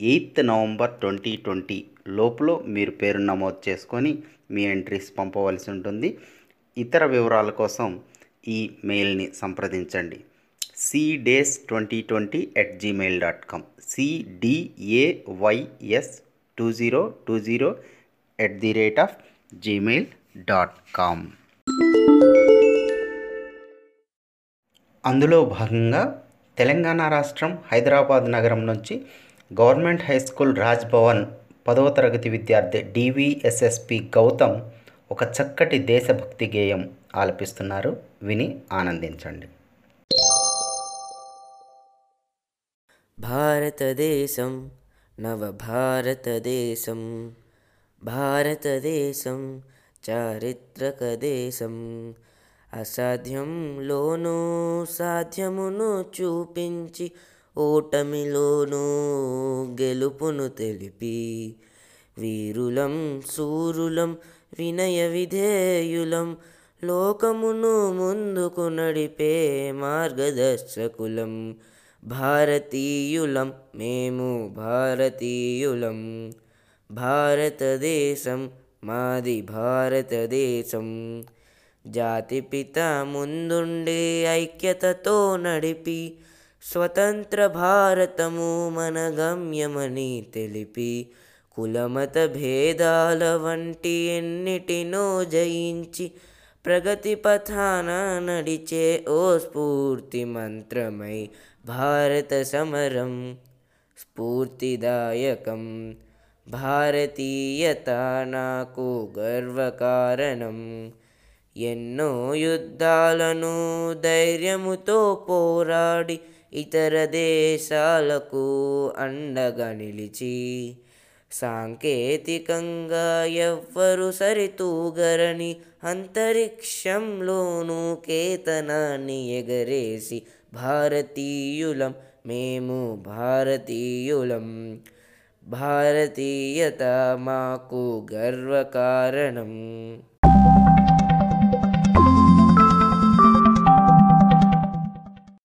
Eighth November twenty twenty లోపల మీరు పేరు నమోదు చేసుకొని మీ ఎంట్రీస్ పంపవలసి ఉంటుంది. ఇతర వివరాల కోసం ఈ మెయిల్ని సంప్రదించండి. సిడేస్ twenty twenty at Gmail dot com CDAYS two zero two zero at the rate of Gmail dot com అందులో భాగంగా తెలంగాణ రాష్ట్రం హైదరాబాద్ నగరం నుంచి government high school Raj Bhavan పదవ తరగతి విద్యార్థి డివిఎస్ఎస్పి గౌతమ్ ఒక చక్కటి దేశభక్తి గేయం ఆలపిస్తున్నారు. విని ఆనందించండి. భారతదేశం నవభారతదేశం భారతదేశం చారిత్రక దేశం అసాధ్యంలోనూ సాధ్యమును చూపించి ఓటమిలోనూ గెలుపును తెలిపి వీరులం సూరులం వినయ విధేయులం లోకమును ముందుకు నడిపే మార్గదర్శకులం. భారతీయులం మేము భారతీయులం. భారతదేశం మాది భారతదేశం. జాతిపిత ముందుండే ఐక్యతతో నడిపి స్వతంత్ర భారతము మన గమ్యమని తెలిపి కులమత భేదాల వంటి ఎన్నిటినో జయించి ప్రగతి పథాన నడిచే ఓ స్ఫూర్తి మంత్రమై భారత సమరం స్ఫూర్తిదాయకం. భారతీయత నాకు గర్వకారణం. ఎన్నో యుద్ధాలను ధైర్యముతో పోరాడి ఇతర దేశాలకు అండగా నిలిచి సాంకేతికంగా ఎవ్వరు సరితూగరని అంతరిక్షంలోనూ కేతనాన్ని ఎగరేసి భారతీయులం మేము భారతీయులం. భారతీయత మాకు గర్వకారణం.